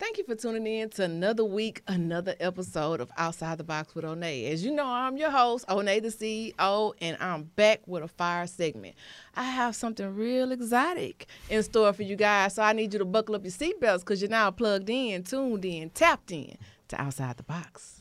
Thank you for tuning in to another week, another episode of Outside the Box with Onay. As you know, I'm your host, Onay the CEO, and I'm back with a fire segment. I have something real exotic in store for you guys, so I need you to buckle up your seatbelts because you're now plugged in, tuned in, tapped in to Outside the Box.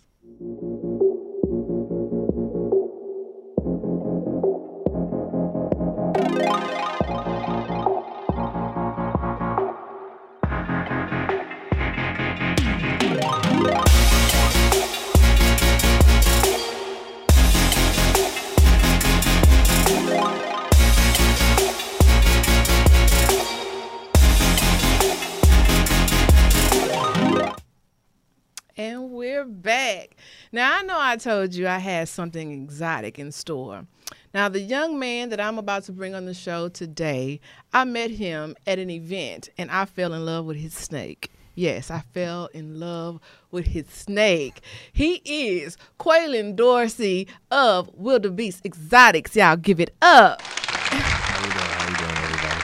Now, I know I told you I had something exotic in store. Now, the young man that I'm about to bring on the show today, I met him at an event and I fell in love with his snake. Yes, I fell in love with his snake. He is Quaylon Dorsey of Wildebeest Exotics. Y'all give it up. How you doing? How you doing, everybody?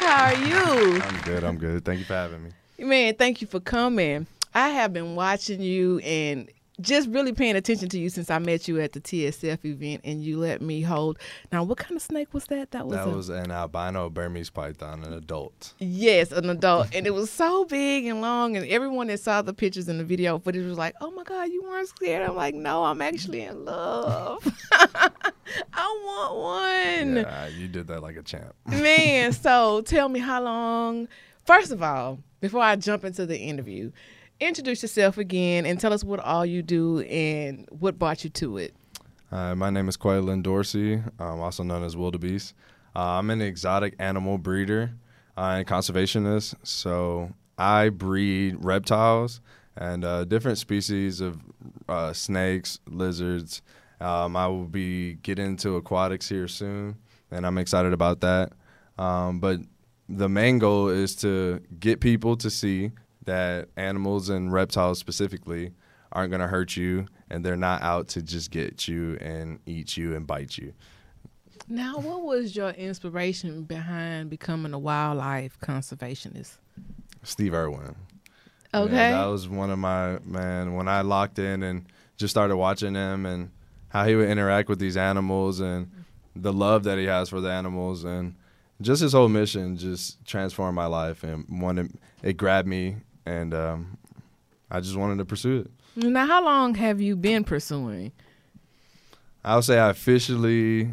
How are you? I'm good. I'm good. Thank you for having me. Man, thank you for coming. I have been watching you and just really paying attention to you since I met you at the TSF event and you let me hold. Now, what kind of snake was that? That was That a, was an albino Burmese python, an adult. yes, an adult, and it was so big and long. And everyone that saw the pictures and the video footage was like, "Oh my God, you weren't scared." I'm like, "No, I'm actually in love. I want one." Yeah, you did that like a champ. Man, so tell me how long. First of all, before I jump into the interview, introduce yourself again and tell us what all you do and what brought you to it. Uh, my name is Quaylon Dorsey, um, also known as Wildebeest. Uh, I'm an exotic animal breeder uh, and conservationist. So I breed reptiles and uh, different species of uh, snakes, lizards. Um, I will be getting into aquatics here soon, and I'm excited about that. Um, but the main goal is to get people to see that animals and reptiles specifically aren't going to hurt you and they're not out to just get you and eat you and bite you. Now, what was your inspiration behind becoming a wildlife conservationist? Steve Irwin. Okay. Yeah, that was one of my man when I locked in and just started watching him and how he would interact with these animals and the love that he has for the animals and just his whole mission just transformed my life and wanted it grabbed me and um, I just wanted to pursue it. now, how long have you been pursuing? I would say I officially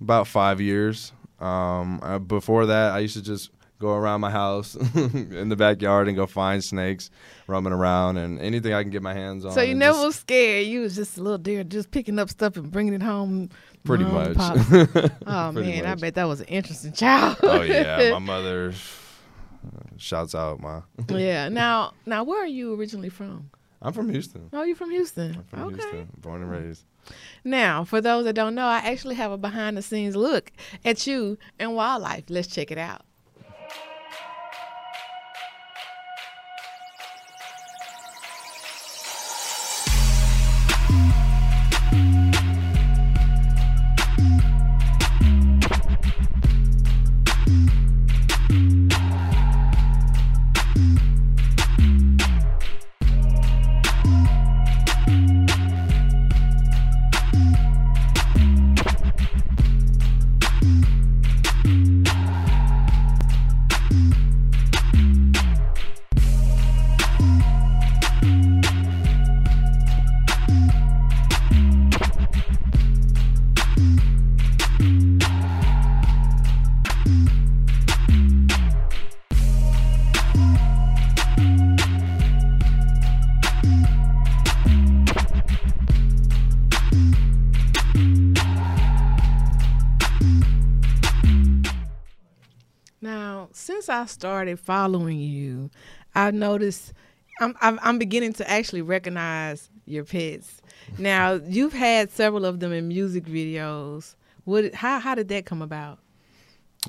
about five years. Um, uh, before that, I used to just go around my house in the backyard and go find snakes roaming around and anything I can get my hands on. So you never just- was scared. You was just a little deer, just picking up stuff and bringing it home. pretty much. Oh Pretty man, I bet that was an interesting child. oh yeah, my mother shouts out ma. yeah. Now, now, where are you originally from? I'm from Houston. Oh, you from Houston. I'm from okay. Houston, born and raised. Now, for those that don't know, I actually have a behind the scenes look at you and wildlife. Let's check it out. Now, since I started following you, I've noticed I'm, I'm beginning to actually recognize your pets. Now, you've had several of them in music videos. What? How how did that come about?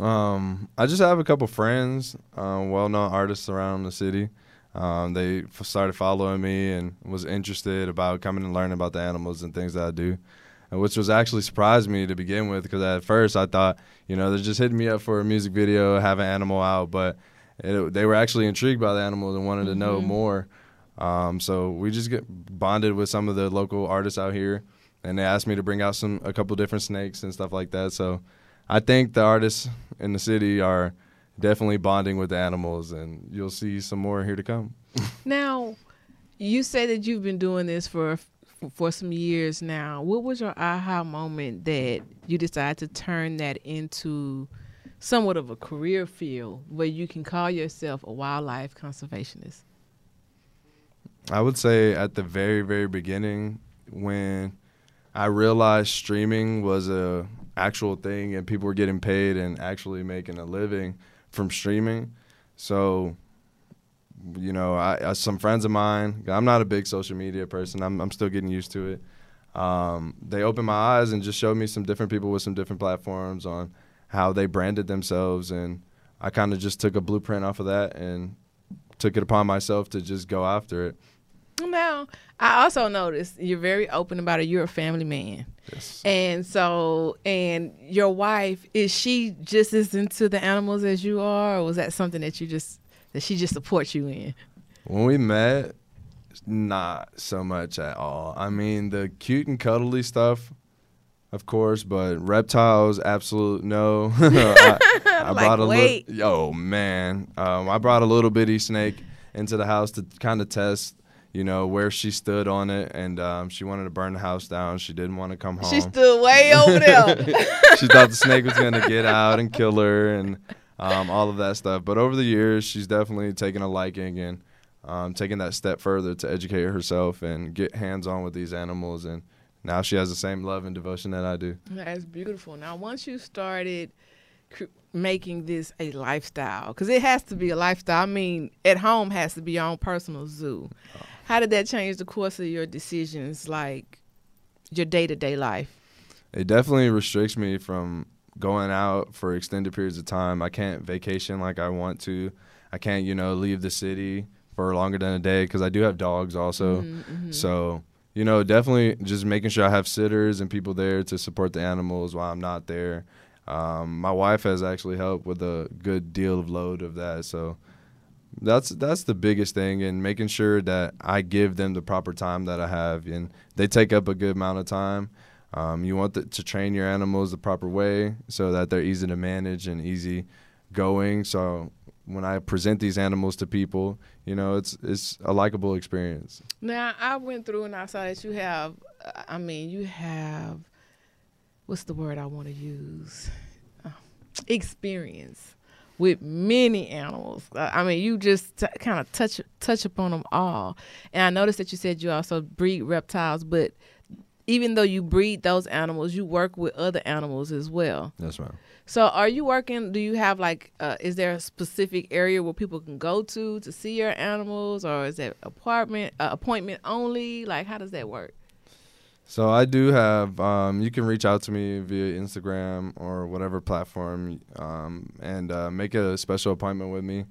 Um, I just have a couple friends, um, well-known artists around the city. Um, they f- started following me and was interested about coming and learning about the animals and things that I do, which was actually surprised me to begin with because at first I thought, you know, they're just hitting me up for a music video, have an animal out, but it, they were actually intrigued by the animals and wanted to know Mhm. more. Um, so we just get bonded with some of the local artists out here, and they asked me to bring out some a couple different snakes and stuff like that. So I think the artists in the city are definitely bonding with the animals, and you'll see some more here to come. Now, you say that you've been doing this for for some years now. What was your aha moment that you decided to turn that into somewhat of a career field where you can call yourself a wildlife conservationist? I would say at the very, very beginning when I realized streaming was a actual thing and people were getting paid and actually making a living from streaming. So, you know, I, I some friends of mine. I'm not a big social media person. I'm I'm still getting used to it. Um, they opened my eyes and just showed me some different people with some different platforms on how they branded themselves, and I kind of just took a blueprint off of that and took it upon myself to just go after it. Now, I also noticed you're very open about it. You're a family man. Yes. And so, and your wife, is she just as into the animals as you are, or was that something that you just, that she just supports you in? When we met, not so much at all. I mean, the cute and cuddly stuff, of course, but reptiles, absolute no. I, I Like, brought a wait. little. Oh man, um, I brought a little bitty snake into the house to kind of test. You know where she stood on it, and um, she wanted to burn the house down. She didn't want to come home. She stood way over there. she thought the snake was gonna get out and kill her and um, all of that stuff. But over the years, she's definitely taken a liking and um, taken that step further to educate herself and get hands on with these animals. And now she has the same love and devotion that I do. That's beautiful. Now, once you started cr- making this a lifestyle, because it has to be a lifestyle. I mean, at home has to be your own personal zoo. How did that change the course of your decisions, like your day to day life? It definitely restricts me from going out for extended periods of time. I can't vacation like I want to. I can't, you know, leave the city for longer than a day because I do have dogs also. Mhm, mhm. So, you know, definitely just making sure I have sitters and people there to support the animals while I'm not there. Um, my wife has actually helped with a good deal of load of that. So that's that's the biggest thing and making sure that I give them the proper time that I have and they take up a good amount of time. Um, you want the, to train your animals the proper way so that they're easy to manage and easy going. So when I present these animals to people, you know, it's it's a likable experience. Now I went through and I saw that you have. I mean, you have. What's the word I want to use? Uh, experience with many animals. Uh, I mean, you just t- kind of touch touch upon them all. And I noticed that you said you also breed reptiles, but even though you breed those animals, you work with other animals as well. Yes, ma'am. So, are you working? Do you have like? Uh, is there a specific area where people can go to to see your animals, or is it apartment uh, appointment only? Like, how does that work? So I do have. Um, you can reach out to me via Instagram or whatever platform, um, and uh, make a special appointment with me.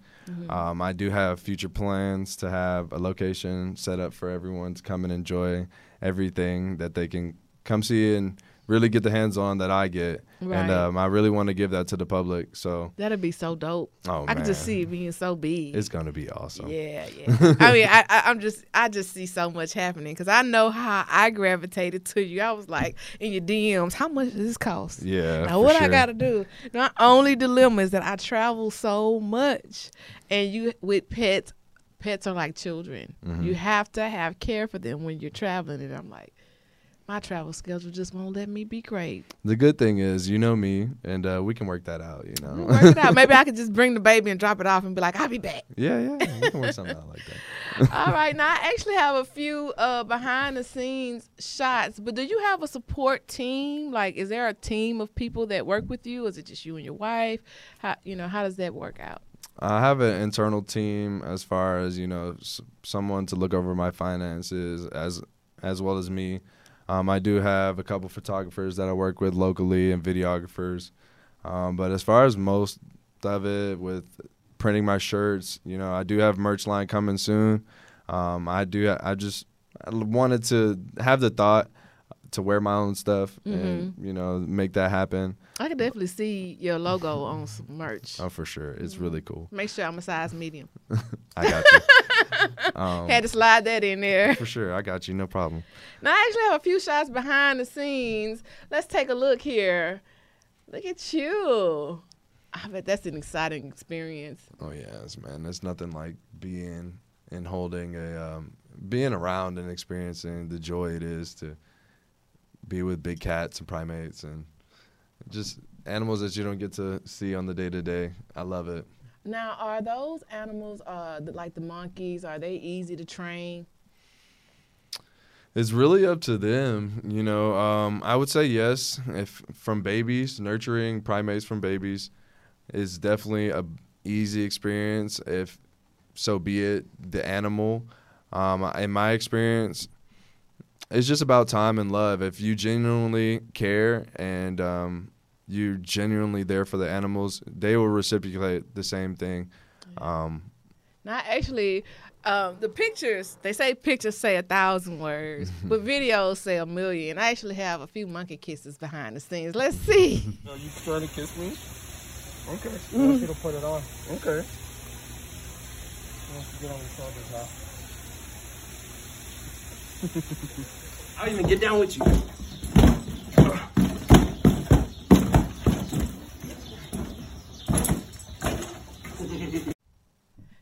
Um, I do have future plans to have a location set up for everyone to come and enjoy everything that they can come see and really get the hands on that I get. Right. And um, I really want to give that to the public. So, That'd be so dope. oh I man, can just see it being so big. it's gonna be awesome. Yeah, yeah. I mean, I, I, I'm just, I just see so much happening because I know how I gravitated to you. I was like in your DMs, how much does this cost? Yeah. Now what I gotta do? My only dilemma is that I travel so much, and you with pets, pets are like children. Mhm. You have to have care for them when you're traveling, and I'm like, my travel schedule just won't let me be great. The good thing is, you know me, and uh, we can work that out. You know. Work it out. Maybe I could just bring the baby and drop it off and be like, I'll be back. yeah, yeah. We can work something out like that. All right, now I actually have a few uh, behind the scenes shots, but do you have a support team? Like, is there a team of people that work with you? Is it just you and your wife? How you know how does that work out? I have an internal team as far as you know, s- someone to look over my finances as as well as me. Um, I do have a couple photographers that I work with locally and videographers. Um, but as far as most of it, with printing my shirts, you know, I do have merch line coming soon. Um, I do. I just I wanted to have the thought to wear my own stuff Mm-hmm. and you know make that happen. I can definitely see your logo on some merch. Oh, for sure, it's really cool. Make sure I'm a size medium. I got you. um, Had to slide that in there. for sure, I got you. No problem. Now I actually have a few shots behind the scenes. Let's take a look here. Look at you. I bet that's an exciting experience. Oh yes, man. There's nothing like being and holding a um, being around and experiencing the joy it is to be with big cats and primates and just animals that you don't get to see on the day to day. I love it. Now, are those animals, uh, like the monkeys, are they easy to train? It's really up to them, you know. Um, I would say yes. If from babies, nurturing primates from babies is definitely a easy experience. If so be it, the animal. Um, in my experience, it's just about time and love. If you genuinely care and um, you're genuinely there for the animals, they will reciprocate the same thing. Um, Now, actually, um, the pictures, they say pictures say a thousand words, but videos say a million. I actually have a few monkey kisses behind the scenes. Let's see. Are you trying to kiss me? Okay. You want you to put it on? Okay. You want to get on your shoulders now? I'll even get down with you.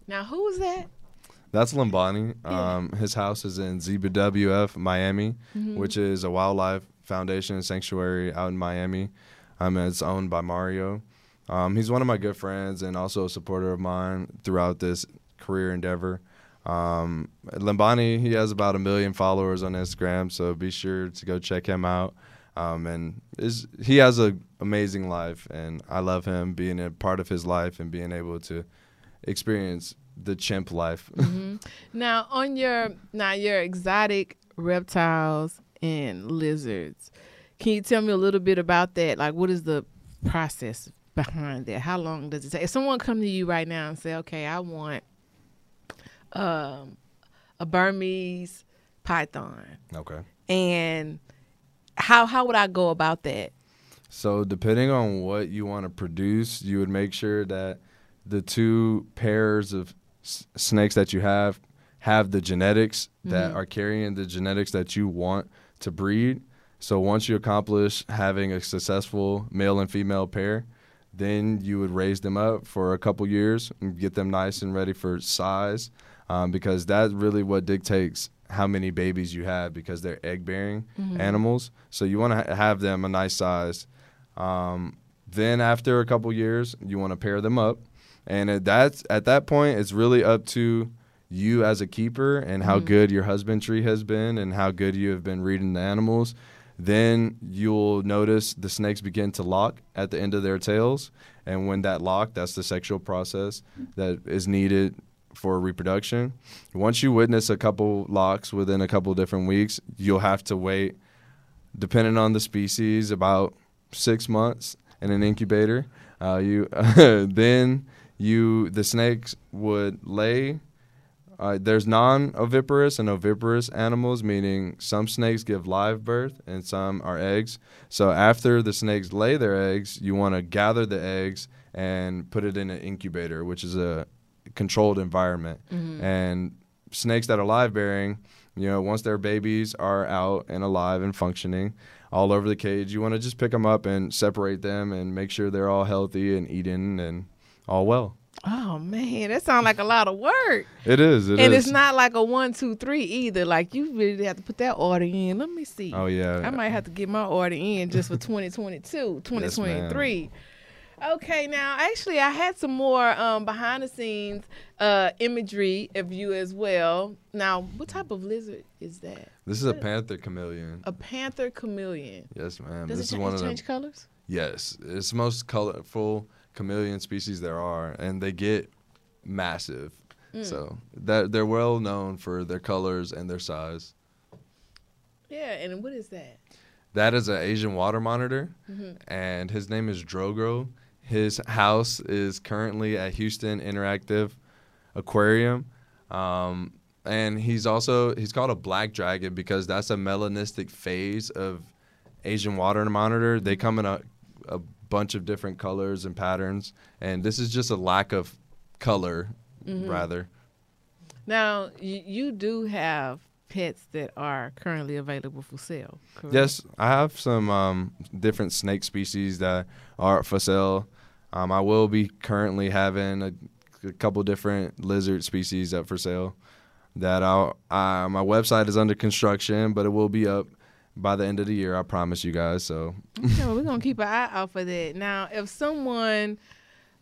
Now, who's that? That's Limbani. Um, his house is in ZBWF, Miami, which is a wildlife foundation and sanctuary out in Miami. Um, and it's owned by Mario. Um, he's one of my good friends and also a supporter of mine throughout this career endeavor. Um, Limbani, he has about a million followers on Instagram, so be sure to go check him out. Um, and is he has an amazing life, and I love him being a part of his life and being able to experience the chimp life. Now, on your now your exotic reptiles and lizards, can you tell me a little bit about that? Like, what is the process behind that? How long does it take? If someone come to you right now and say, "Okay, I want um, a Burmese python," okay. and how how would I go about that? So depending on what you want to produce, you would make sure that the two pairs of s- snakes that you have have the genetics that are carrying the genetics that you want to breed. So once you accomplish having a successful male and female pair, then you would raise them up for a couple years and get them nice and ready for size, um, because that's really what dictates how many babies you have because they're egg bearing animals. So you want to ha- have them a nice size. Um, then after a couple years, you want to pair them up, and at that's at that point, it's really up to you as a keeper and how good your husbandry has been and how good you have been reading the animals. Then you'll notice the snakes begin to lock at the end of their tails, and when that lock, that's the sexual process that is needed for reproduction. Once you witness a couple locks within a couple different weeks, you'll have to wait, depending on the species, about six months in an incubator. Uh, you then you the snakes would lay. Uh, there's non-oviparous and oviparous animals, meaning some snakes give live birth and some are eggs. So after the snakes lay their eggs, you want to gather the eggs and put it in an incubator, which is a controlled environment. Mm-hmm. And snakes that are live bearing, you know, once their babies are out and alive and functioning all over the cage, you want to just pick them up and separate them and make sure they're all healthy and eating and all well. Oh man, that sounds like a lot of work. It is. It and is. it's not like a one, two, three either. Like you really have to put that order in. Let me see. Oh yeah. I might have to get my order in just for 2022, 2023. Okay, now actually I had some more um, behind the scenes uh, imagery of you as well. Now, what type of lizard is that? This is a panther chameleon. A panther chameleon. Yes, ma'am. Does this it is one of them. change colors? Yes, it's the most colorful chameleon species there are, and they get massive. Mm. So that they're well known for their colors and their size. Yeah, and what is that? That is an Asian water monitor, Mm-hmm. and his name is Drogo. His house is currently at Houston Interactive Aquarium. Um, and he's also he's called a black dragon because that's a melanistic phase of Asian water monitor. They come in a, a bunch of different colors and patterns, and this is just a lack of color, rather. Now, you, you do have pets that are currently available for sale, correct? Yes, I have some um, different snake species that are for sale. Um, I will be currently having a, a couple different lizard species up for sale. That I'll, uh, my website is under construction, but it will be up by the end of the year. I promise you guys. So Okay, well, we're gonna keep an eye out for that. Now, if someone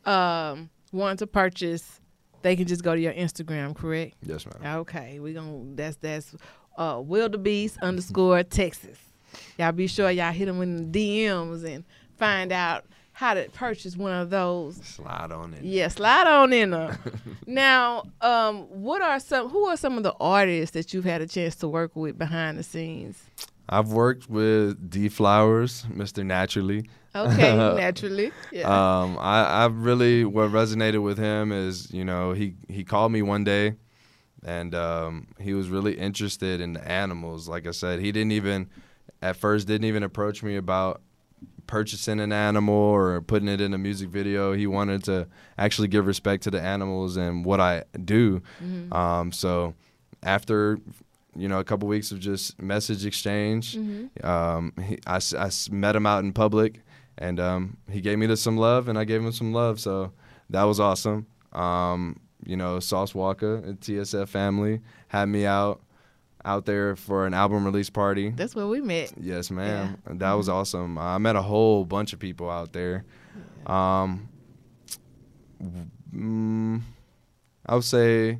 um wants to purchase, they can just go to your Instagram, correct? yes, ma'am. Okay, we're gonna that's that's uh wildebeest underscore Texas. Y'all be sure y'all hit them in the DMs and find out how to purchase one of those. Slide on in. Yeah, slide on in there. now, um, what are some who are some of the artists that you've had a chance to work with behind the scenes? I've worked with D Flowers, Mr. Naturally. Okay, naturally. Yeah. Um, I, I really what resonated with him is you know he he called me one day, and um, he was really interested in the animals. Like I said, he didn't even at first didn't even approach me about purchasing an animal or putting it in a music video. He wanted to actually give respect to the animals and what I do. Mm-hmm. Um, so after you know a couple weeks of just message exchange, Mm-hmm. um, he, I, I met him out in public, and um, he gave me some love, and I gave him some love. So that was awesome. Um, you know, Sauce Walka and TSF family had me out out there for an album release party. That's where we met. Yes, ma'am. And That was awesome. I met a whole bunch of people out there. Um, mm, I would say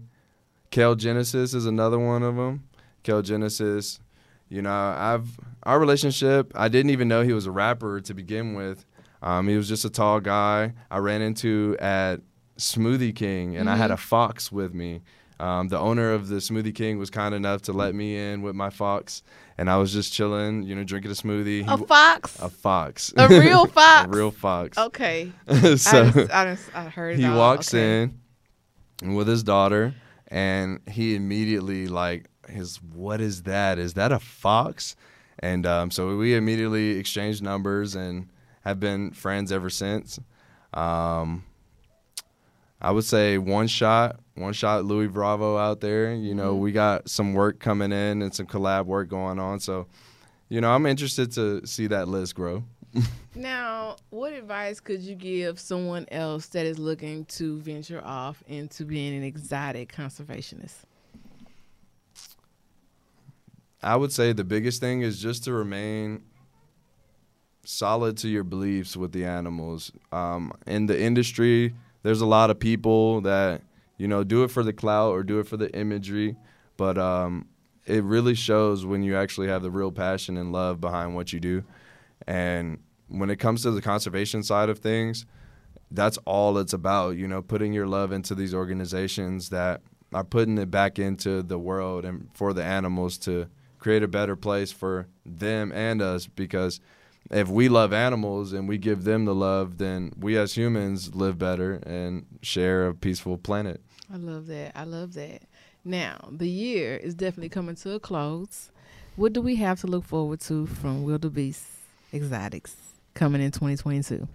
Kel Genesis is another one of them. Kel Genesis, you know, I've our relationship. I didn't even know he was a rapper to begin with. Um, he was just a tall guy. I ran into at Smoothie King, and I had a fox with me. Um, the owner of the Smoothie King was kind enough to let me in with my fox, and I was just chilling, you know, drinking a smoothie. He A fox. a fox. A real fox? a real fox. Okay. so I, just, I, just, I heard it he all. walks Okay. in with his daughter, and he immediately like his what is that? Is that a fox? And um, so we immediately exchanged numbers and have been friends ever since. Um, I would say one shot, one shot Louis Bravo out there. You know, Mm-hmm. we got some work coming in and some collab work going on. So, you know, I'm interested to see that list grow. Now, what advice could you give someone else that is looking to venture off into being an exotic conservationist? I would say the biggest thing is just to remain solid to your beliefs with the animals. Um, in the industry, there's a lot of people that you know do it for the clout or do it for the imagery, but um, it really shows when you actually have the real passion and love behind what you do. And when it comes to the conservation side of things, that's all it's about. You know, putting your love into these organizations that are putting it back into the world and for the animals to create a better place for them and us because if we love animals and we give them the love then we as humans live better and share a peaceful planet I love that. I love that. Now, the year is definitely coming to a close. What do we have to look forward to from Wildebeest Exotics coming in 2022?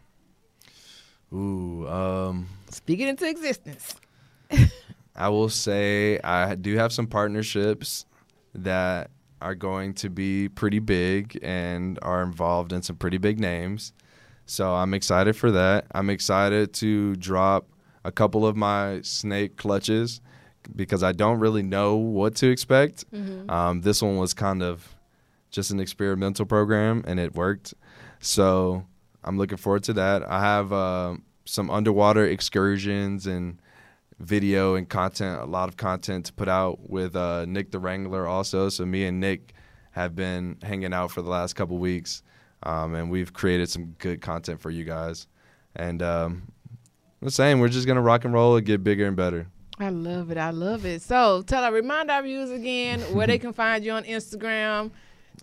ooh um Speak it into existence. I will say I do have some partnerships that are going to be pretty big and are involved in some pretty big names. So I'm excited for that. I'm excited to drop a couple of my snake clutches because I don't really know what to expect. Um, this one was kind of just an experimental program and it worked. So I'm looking forward to that. I have uh, some underwater excursions and video and content, a lot of content to put out with uh, Nick the Wrangler also. So me and Nick have been hanging out for the last couple weeks, um, and we've created some good content for you guys. And um, the same, we're just gonna rock and roll and get bigger and better. I love it. I love it. So tell her, remind our viewers again where they can find you on Instagram.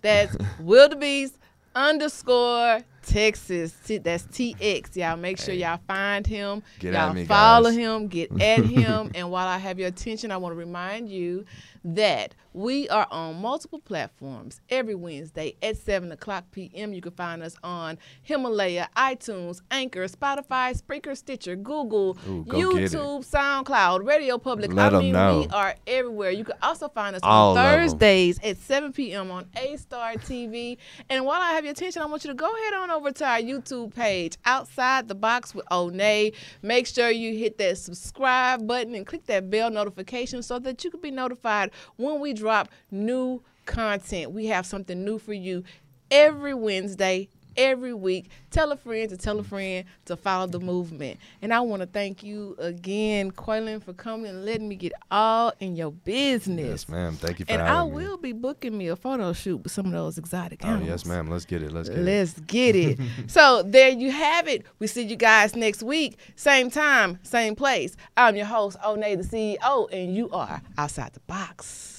That's wildebeest underscore Texas. T- that's TX. Y'all make sure y'all find him. Get y'all me, follow guys. him. Get at him. and while I have your attention, I want to remind you that we are on multiple platforms every Wednesday at 7 o'clock p.m. You can find us on Himalaya, iTunes, Anchor, Spotify, Spreaker, Stitcher, Google, Ooh. YouTube, SoundCloud, Radio Public. Let I mean, know. we are everywhere. You can also find us All on. Thursdays at 7 p.m. on A Star TV. And while I have your attention, I want you to go ahead on over to our YouTube page, Outside the Box with Onay. Make sure you hit that subscribe button and click that bell notification so that you can be notified when we drop new content. We have something new for you every Wednesday. Every week, tell a friend to tell a friend to follow the movement. And I want to thank you again, Quaylen, for coming and letting me get all in your business. Yes, ma'am. Thank you for And I having me. will be booking me a photo shoot with some of those exotic Oh, yes, ma'am. Let's get it. Let's get it. Let's get it. so there you have it. We see you guys next week, same time, same place. I'm your host, Onay, the CEO, and you are outside the box.